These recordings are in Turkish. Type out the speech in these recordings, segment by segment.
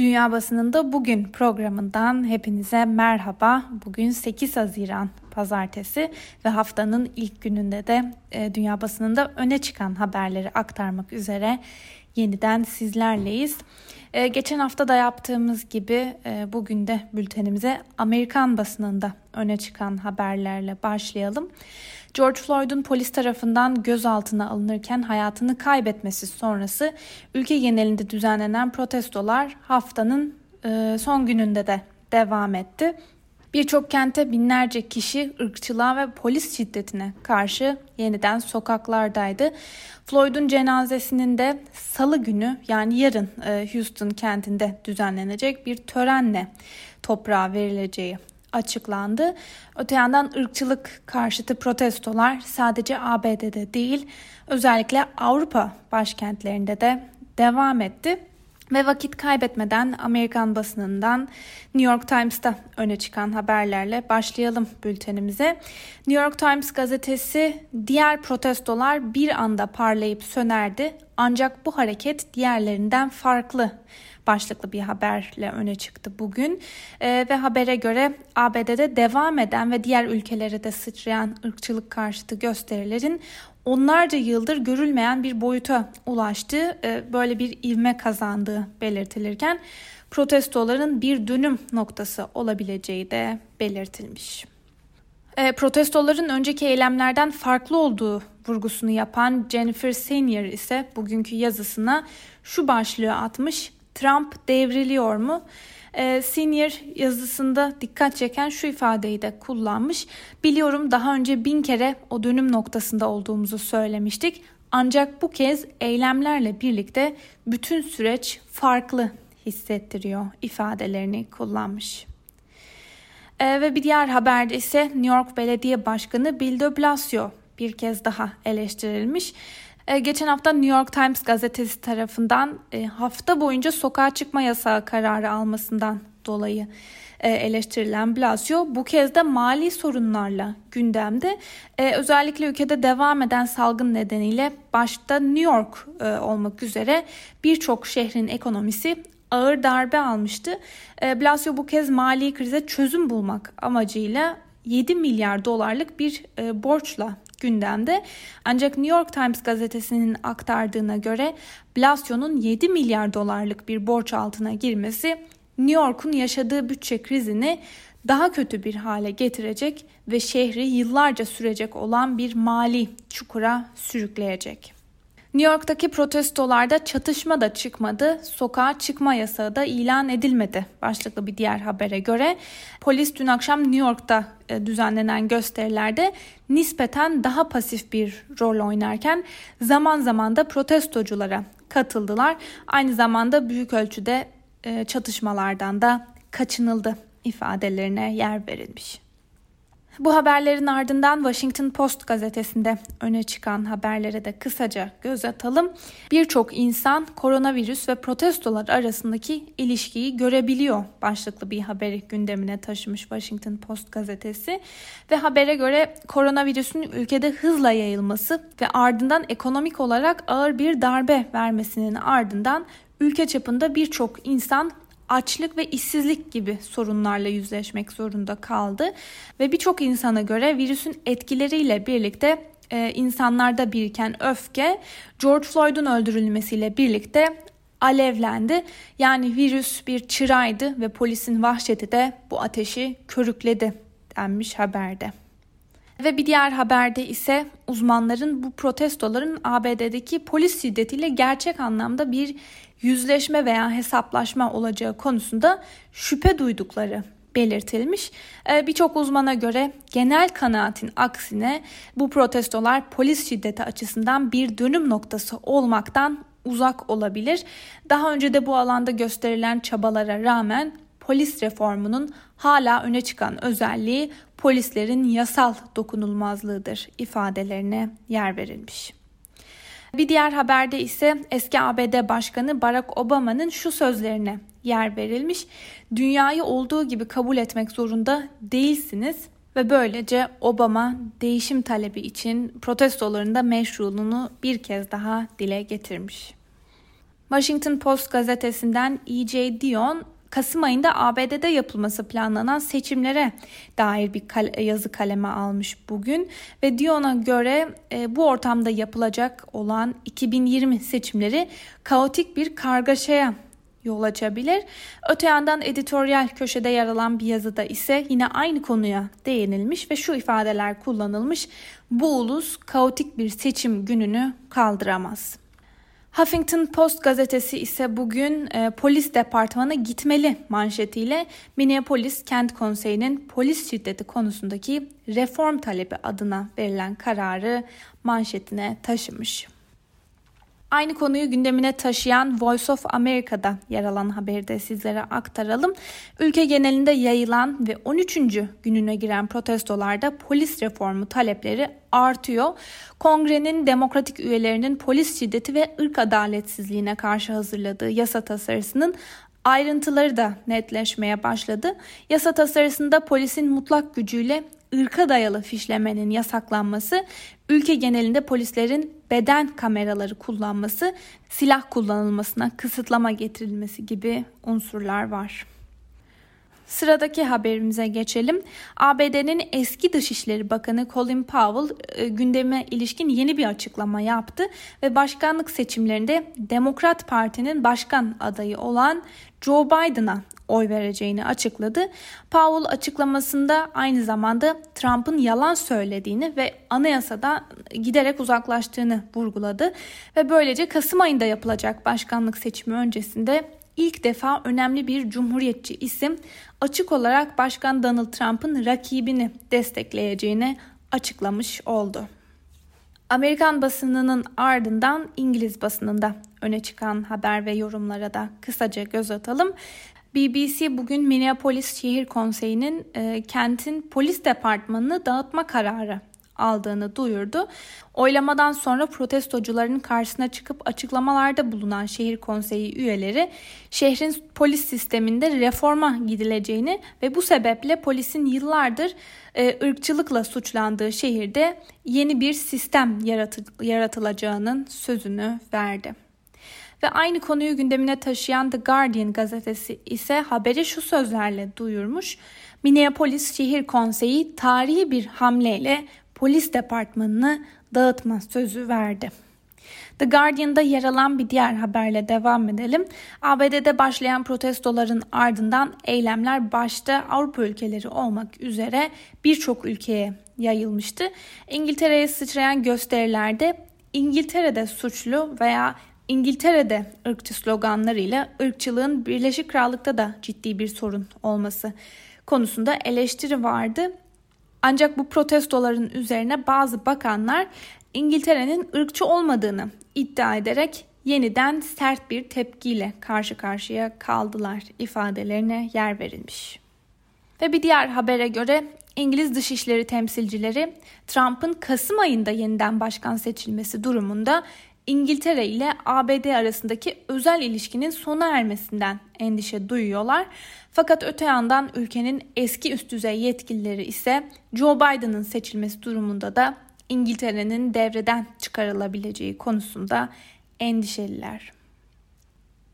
Dünya Basınında Bugün programından hepinize merhaba. Bugün 8 Haziran Pazartesi ve haftanın ilk gününde de e, Dünya Basınında öne çıkan haberleri aktarmak üzere yeniden sizlerleyiz. E, geçen hafta da yaptığımız gibi e, bugün de bültenimize Amerikan basınında öne çıkan haberlerle başlayalım. George Floyd'un polis tarafından gözaltına alınırken hayatını kaybetmesi sonrası ülke genelinde düzenlenen protestolar haftanın e, son gününde de devam etti. Birçok kente binlerce kişi ırkçılığa ve polis şiddetine karşı yeniden sokaklardaydı. Floyd'un cenazesinin de salı günü yani yarın e, Houston kentinde düzenlenecek bir törenle toprağa verileceği açıklandı. Öte yandan ırkçılık karşıtı protestolar sadece ABD'de değil özellikle Avrupa başkentlerinde de devam etti. Ve vakit kaybetmeden Amerikan basınından New York Times'ta öne çıkan haberlerle başlayalım bültenimize. New York Times gazetesi diğer protestolar bir anda parlayıp sönerdi ancak bu hareket diğerlerinden farklı başlıklı bir haberle öne çıktı bugün. E, ve habere göre ABD'de devam eden ve diğer ülkelere de sıçrayan ırkçılık karşıtı gösterilerin onlarca yıldır görülmeyen bir boyuta ulaştığı, e, böyle bir ivme kazandığı belirtilirken protestoların bir dönüm noktası olabileceği de belirtilmiş. E, protestoların önceki eylemlerden farklı olduğu vurgusunu yapan Jennifer Senior ise bugünkü yazısına şu başlığı atmış. Trump devriliyor mu? E, Senior yazısında dikkat çeken şu ifadeyi de kullanmış. Biliyorum daha önce bin kere o dönüm noktasında olduğumuzu söylemiştik. Ancak bu kez eylemlerle birlikte bütün süreç farklı hissettiriyor ifadelerini kullanmış. E, ve bir diğer haberde ise New York Belediye Başkanı Bill de Blasio bir kez daha eleştirilmiş. E, geçen hafta New York Times gazetesi tarafından e, hafta boyunca sokağa çıkma yasağı kararı almasından dolayı e, eleştirilen Blasio bu kez de mali sorunlarla gündemde. Özellikle ülkede devam eden salgın nedeniyle başta New York olmak üzere birçok şehrin ekonomisi ağır darbe almıştı. Blasio bu kez mali krize çözüm bulmak amacıyla 7 milyar dolarlık bir borçla gündemde. Ancak New York Times gazetesinin aktardığına göre Blasio'nun 7 milyar dolarlık bir borç altına girmesi New York'un yaşadığı bütçe krizini daha kötü bir hale getirecek ve şehri yıllarca sürecek olan bir mali çukura sürükleyecek. New York'taki protestolarda çatışma da çıkmadı, sokağa çıkma yasağı da ilan edilmedi. Başlıklı bir diğer habere göre polis dün akşam New York'ta e, düzenlenen gösterilerde nispeten daha pasif bir rol oynarken zaman zaman da protestoculara katıldılar. Aynı zamanda büyük ölçüde e, çatışmalardan da kaçınıldı ifadelerine yer verilmiş. Bu haberlerin ardından Washington Post gazetesinde öne çıkan haberlere de kısaca göz atalım. Birçok insan koronavirüs ve protestolar arasındaki ilişkiyi görebiliyor başlıklı bir haberi gündemine taşımış Washington Post gazetesi ve habere göre koronavirüsün ülkede hızla yayılması ve ardından ekonomik olarak ağır bir darbe vermesinin ardından ülke çapında birçok insan açlık ve işsizlik gibi sorunlarla yüzleşmek zorunda kaldı ve birçok insana göre virüsün etkileriyle birlikte e, insanlarda biriken öfke George Floyd'un öldürülmesiyle birlikte alevlendi. Yani virüs bir çıraydı ve polisin vahşeti de bu ateşi körükledi denmiş haberde. Ve bir diğer haberde ise uzmanların bu protestoların ABD'deki polis şiddetiyle gerçek anlamda bir yüzleşme veya hesaplaşma olacağı konusunda şüphe duydukları belirtilmiş. Ee, birçok uzmana göre genel kanaatin aksine bu protestolar polis şiddeti açısından bir dönüm noktası olmaktan uzak olabilir. Daha önce de bu alanda gösterilen çabalara rağmen polis reformunun hala öne çıkan özelliği polislerin yasal dokunulmazlığıdır ifadelerine yer verilmiş. Bir diğer haberde ise eski ABD Başkanı Barack Obama'nın şu sözlerine yer verilmiş. Dünyayı olduğu gibi kabul etmek zorunda değilsiniz ve böylece Obama değişim talebi için protestolarında meşruluğunu bir kez daha dile getirmiş. Washington Post gazetesinden E.J. Dion Kasım ayında ABD'de yapılması planlanan seçimlere dair bir kal- yazı kaleme almış bugün ve Dion'a göre e, bu ortamda yapılacak olan 2020 seçimleri kaotik bir kargaşaya yol açabilir. Öte yandan editoryal köşede yer alan bir yazıda ise yine aynı konuya değinilmiş ve şu ifadeler kullanılmış. Bu ulus kaotik bir seçim gününü kaldıramaz. Huffington Post gazetesi ise bugün e, polis departmanı gitmeli manşetiyle Minneapolis Kent Konseyi'nin polis şiddeti konusundaki reform talebi adına verilen kararı manşetine taşımış. Aynı konuyu gündemine taşıyan Voice of America'da yer alan haberi de sizlere aktaralım. Ülke genelinde yayılan ve 13. gününe giren protestolarda polis reformu talepleri artıyor. Kongrenin demokratik üyelerinin polis şiddeti ve ırk adaletsizliğine karşı hazırladığı yasa tasarısının ayrıntıları da netleşmeye başladı. Yasa tasarısında polisin mutlak gücüyle ırka dayalı fişlemenin yasaklanması, ülke genelinde polislerin beden kameraları kullanması, silah kullanılmasına kısıtlama getirilmesi gibi unsurlar var. Sıradaki haberimize geçelim. ABD'nin eski Dışişleri Bakanı Colin Powell e, gündeme ilişkin yeni bir açıklama yaptı ve başkanlık seçimlerinde Demokrat Parti'nin başkan adayı olan Joe Biden'a oy vereceğini açıkladı. Powell açıklamasında aynı zamanda Trump'ın yalan söylediğini ve anayasada giderek uzaklaştığını vurguladı ve böylece Kasım ayında yapılacak başkanlık seçimi öncesinde ilk defa önemli bir cumhuriyetçi isim açık olarak Başkan Donald Trump'ın rakibini destekleyeceğini açıklamış oldu. Amerikan basınının ardından İngiliz basınında öne çıkan haber ve yorumlara da kısaca göz atalım. BBC bugün Minneapolis Şehir Konseyi'nin e, kentin polis departmanını dağıtma kararı aldığını duyurdu. Oylamadan sonra protestocuların karşısına çıkıp açıklamalarda bulunan şehir konseyi üyeleri şehrin polis sisteminde reforma gidileceğini ve bu sebeple polisin yıllardır e, ırkçılıkla suçlandığı şehirde yeni bir sistem yaratı, yaratılacağının sözünü verdi. Ve aynı konuyu gündemine taşıyan The Guardian gazetesi ise haberi şu sözlerle duyurmuş. Minneapolis Şehir Konseyi tarihi bir hamleyle polis departmanını dağıtma sözü verdi. The Guardian'da yer alan bir diğer haberle devam edelim. ABD'de başlayan protestoların ardından eylemler başta Avrupa ülkeleri olmak üzere birçok ülkeye yayılmıştı. İngiltere'ye sıçrayan gösterilerde İngiltere'de suçlu veya İngiltere'de ırkçı sloganlarıyla ırkçılığın Birleşik Krallık'ta da ciddi bir sorun olması konusunda eleştiri vardı. Ancak bu protestoların üzerine bazı bakanlar İngiltere'nin ırkçı olmadığını iddia ederek yeniden sert bir tepkiyle karşı karşıya kaldılar ifadelerine yer verilmiş. Ve bir diğer habere göre İngiliz Dışişleri temsilcileri Trump'ın Kasım ayında yeniden başkan seçilmesi durumunda İngiltere ile ABD arasındaki özel ilişkinin sona ermesinden endişe duyuyorlar. Fakat öte yandan ülkenin eski üst düzey yetkilileri ise Joe Biden'ın seçilmesi durumunda da İngiltere'nin devreden çıkarılabileceği konusunda endişeliler.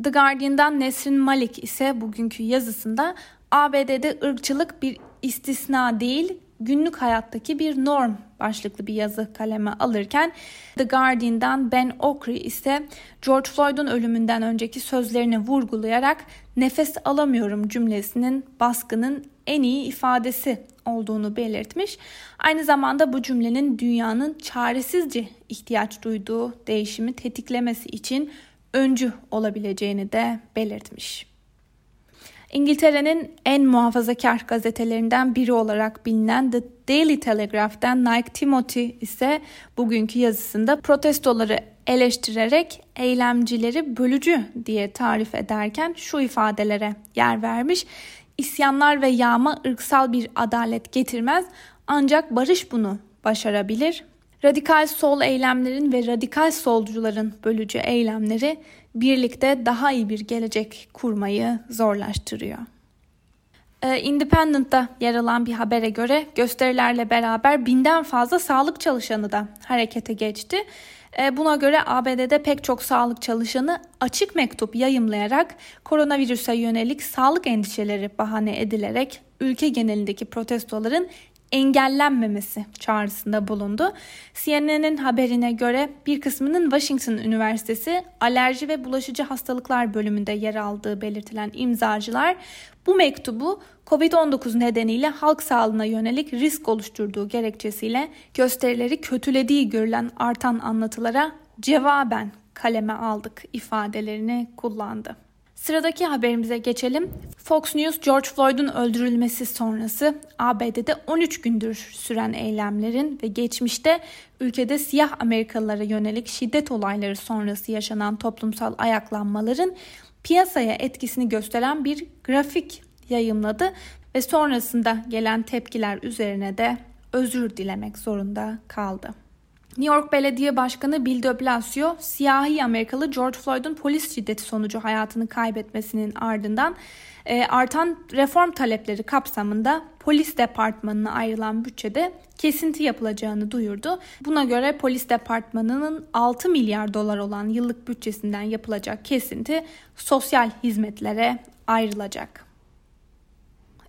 The Guardian'dan Nesrin Malik ise bugünkü yazısında ABD'de ırkçılık bir istisna değil, günlük hayattaki bir norm başlıklı bir yazı kaleme alırken The Guardian'dan Ben Okri ise George Floyd'un ölümünden önceki sözlerini vurgulayarak nefes alamıyorum cümlesinin baskının en iyi ifadesi olduğunu belirtmiş. Aynı zamanda bu cümlenin dünyanın çaresizce ihtiyaç duyduğu değişimi tetiklemesi için öncü olabileceğini de belirtmiş. İngiltere'nin en muhafazakar gazetelerinden biri olarak bilinen The Daily Telegraph'ten Nike Timothy ise bugünkü yazısında protestoları eleştirerek eylemcileri bölücü diye tarif ederken şu ifadelere yer vermiş. İsyanlar ve yağma ırksal bir adalet getirmez ancak barış bunu başarabilir. Radikal sol eylemlerin ve radikal solcuların bölücü eylemleri birlikte daha iyi bir gelecek kurmayı zorlaştırıyor. Ee, Independent'ta yer alan bir habere göre gösterilerle beraber binden fazla sağlık çalışanı da harekete geçti. E, buna göre ABD'de pek çok sağlık çalışanı açık mektup yayımlayarak koronavirüse yönelik sağlık endişeleri bahane edilerek ülke genelindeki protestoların engellenmemesi çağrısında bulundu. CNN'in haberine göre bir kısmının Washington Üniversitesi alerji ve bulaşıcı hastalıklar bölümünde yer aldığı belirtilen imzacılar bu mektubu COVID-19 nedeniyle halk sağlığına yönelik risk oluşturduğu gerekçesiyle gösterileri kötülediği görülen artan anlatılara cevaben kaleme aldık ifadelerini kullandı. Sıradaki haberimize geçelim. Fox News George Floyd'un öldürülmesi sonrası ABD'de 13 gündür süren eylemlerin ve geçmişte ülkede siyah Amerikalılara yönelik şiddet olayları sonrası yaşanan toplumsal ayaklanmaların piyasaya etkisini gösteren bir grafik yayımladı ve sonrasında gelen tepkiler üzerine de özür dilemek zorunda kaldı. New York Belediye Başkanı Bill de Blasio, siyahi Amerikalı George Floyd'un polis şiddeti sonucu hayatını kaybetmesinin ardından e, artan reform talepleri kapsamında polis departmanına ayrılan bütçede kesinti yapılacağını duyurdu. Buna göre polis departmanının 6 milyar dolar olan yıllık bütçesinden yapılacak kesinti sosyal hizmetlere ayrılacak.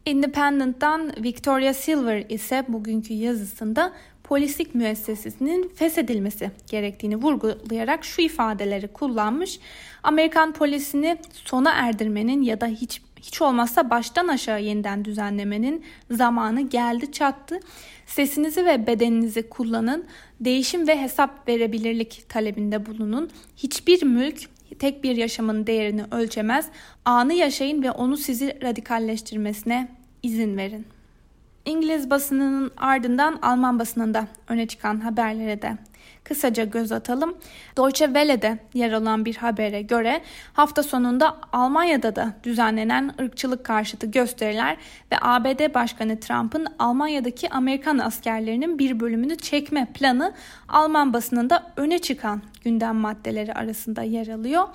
Independent'tan Victoria Silver ise bugünkü yazısında polislik müessesesinin feshedilmesi gerektiğini vurgulayarak şu ifadeleri kullanmış. Amerikan polisini sona erdirmenin ya da hiç hiç olmazsa baştan aşağı yeniden düzenlemenin zamanı geldi çattı. Sesinizi ve bedeninizi kullanın, değişim ve hesap verebilirlik talebinde bulunun. Hiçbir mülk tek bir yaşamın değerini ölçemez. Anı yaşayın ve onu sizi radikalleştirmesine izin verin. İngiliz basınının ardından Alman basınında öne çıkan haberlere de kısaca göz atalım. Deutsche Welle'de yer alan bir habere göre hafta sonunda Almanya'da da düzenlenen ırkçılık karşıtı gösteriler ve ABD Başkanı Trump'ın Almanya'daki Amerikan askerlerinin bir bölümünü çekme planı Alman basınında öne çıkan gündem maddeleri arasında yer alıyor.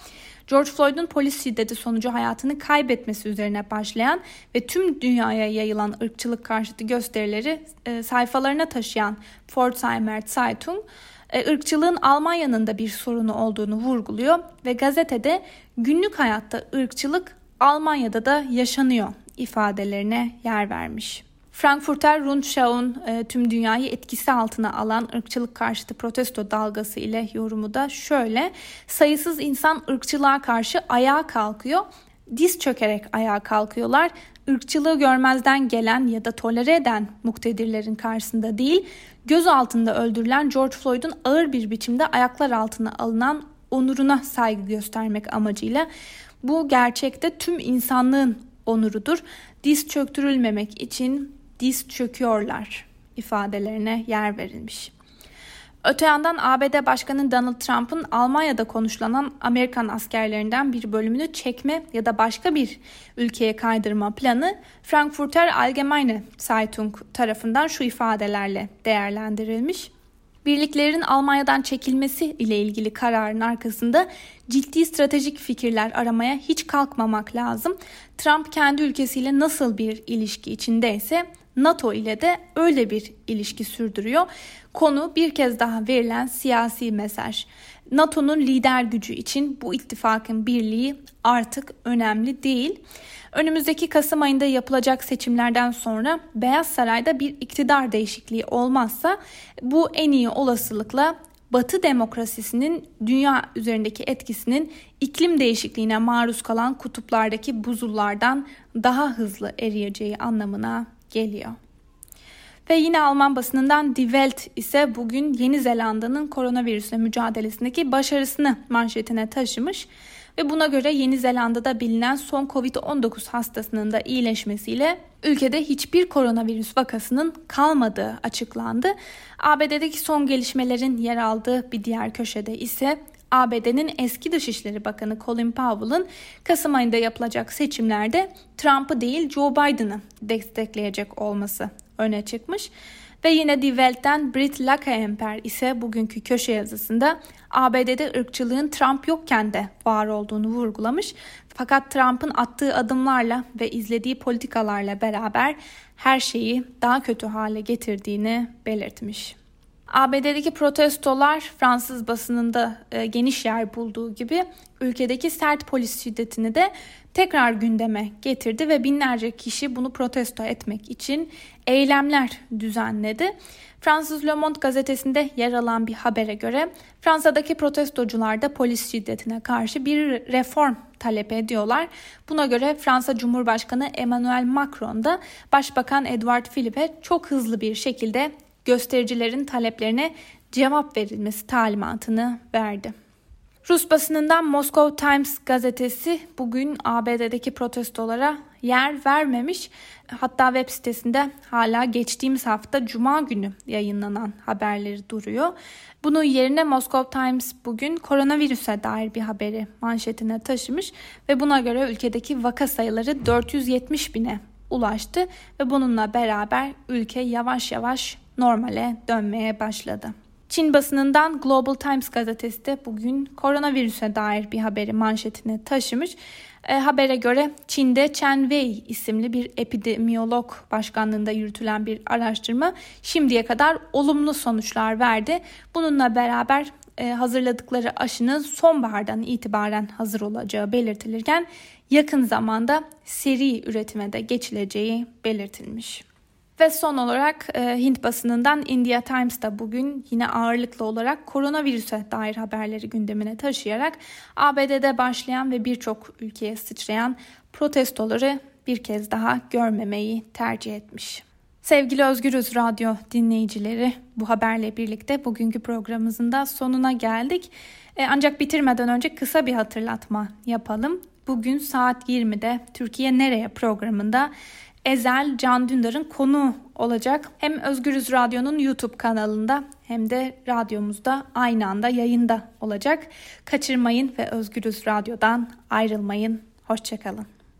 George Floyd'un polis şiddeti sonucu hayatını kaybetmesi üzerine başlayan ve tüm dünyaya yayılan ırkçılık karşıtı gösterileri e, sayfalarına taşıyan Pforzheimer Zeitung e, ırkçılığın Almanya'nın da bir sorunu olduğunu vurguluyor ve gazetede günlük hayatta ırkçılık Almanya'da da yaşanıyor ifadelerine yer vermiş. Frankfurter Rundschau'un e, tüm dünyayı etkisi altına alan ırkçılık karşıtı protesto dalgası ile yorumu da şöyle. Sayısız insan ırkçılığa karşı ayağa kalkıyor. Diz çökerek ayağa kalkıyorlar. Irkçılığı görmezden gelen ya da tolere eden muktedirlerin karşısında değil, göz altında öldürülen George Floyd'un ağır bir biçimde ayaklar altına alınan onuruna saygı göstermek amacıyla bu gerçekte tüm insanlığın onurudur. Diz çöktürülmemek için diz çöküyorlar ifadelerine yer verilmiş. Öte yandan ABD Başkanı Donald Trump'ın Almanya'da konuşlanan Amerikan askerlerinden bir bölümünü çekme ya da başka bir ülkeye kaydırma planı Frankfurter Allgemeine Zeitung tarafından şu ifadelerle değerlendirilmiş. Birliklerin Almanya'dan çekilmesi ile ilgili kararın arkasında ciddi stratejik fikirler aramaya hiç kalkmamak lazım. Trump kendi ülkesiyle nasıl bir ilişki içindeyse NATO ile de öyle bir ilişki sürdürüyor. Konu bir kez daha verilen siyasi mesaj. NATO'nun lider gücü için bu ittifakın birliği artık önemli değil. Önümüzdeki Kasım ayında yapılacak seçimlerden sonra Beyaz Saray'da bir iktidar değişikliği olmazsa bu en iyi olasılıkla Batı demokrasisinin dünya üzerindeki etkisinin iklim değişikliğine maruz kalan kutuplardaki buzullardan daha hızlı eriyeceği anlamına geliyor. Ve yine Alman basınından Die Welt ise bugün Yeni Zelanda'nın koronavirüsle mücadelesindeki başarısını manşetine taşımış ve buna göre Yeni Zelanda'da bilinen son Covid-19 hastasının da iyileşmesiyle ülkede hiçbir koronavirüs vakasının kalmadığı açıklandı. ABD'deki son gelişmelerin yer aldığı bir diğer köşede ise ABD'nin eski Dışişleri Bakanı Colin Powell'ın Kasım ayında yapılacak seçimlerde Trump'ı değil Joe Biden'ı destekleyecek olması öne çıkmış. Ve yine Die Welt'ten Brit Lakaemper ise bugünkü köşe yazısında ABD'de ırkçılığın Trump yokken de var olduğunu vurgulamış. Fakat Trump'ın attığı adımlarla ve izlediği politikalarla beraber her şeyi daha kötü hale getirdiğini belirtmiş. ABD'deki protestolar Fransız basınında e, geniş yer bulduğu gibi ülkedeki sert polis şiddetini de tekrar gündeme getirdi ve binlerce kişi bunu protesto etmek için eylemler düzenledi. Fransız Le Monde gazetesinde yer alan bir habere göre Fransa'daki protestocular da polis şiddetine karşı bir reform talep ediyorlar. Buna göre Fransa Cumhurbaşkanı Emmanuel Macron da Başbakan Edouard Philippe çok hızlı bir şekilde göstericilerin taleplerine cevap verilmesi talimatını verdi. Rus basınından Moscow Times gazetesi bugün ABD'deki protestolara yer vermemiş. Hatta web sitesinde hala geçtiğimiz hafta Cuma günü yayınlanan haberleri duruyor. Bunun yerine Moscow Times bugün koronavirüse dair bir haberi manşetine taşımış ve buna göre ülkedeki vaka sayıları 470 bine ulaştı ve bununla beraber ülke yavaş yavaş normale dönmeye başladı. Çin basınından Global Times gazetesi de bugün koronavirüse dair bir haberi manşetine taşımış. E, habere göre Çin'de Chen Wei isimli bir epidemiyolog başkanlığında yürütülen bir araştırma şimdiye kadar olumlu sonuçlar verdi. Bununla beraber e, hazırladıkları aşının sonbahardan itibaren hazır olacağı belirtilirken yakın zamanda seri üretime de geçileceği belirtilmiş. Ve son olarak e, Hint basınından India Times da bugün yine ağırlıklı olarak koronavirüse dair haberleri gündemine taşıyarak ABD'de başlayan ve birçok ülkeye sıçrayan protestoları bir kez daha görmemeyi tercih etmiş. Sevgili Özgürüz Radyo dinleyicileri bu haberle birlikte bugünkü programımızın da sonuna geldik. E, ancak bitirmeden önce kısa bir hatırlatma yapalım. Bugün saat 20'de Türkiye Nereye programında Ezel Can Dündar'ın konu olacak. Hem Özgürüz Radyo'nun YouTube kanalında hem de radyomuzda aynı anda yayında olacak. Kaçırmayın ve Özgürüz Radyo'dan ayrılmayın. Hoşçakalın.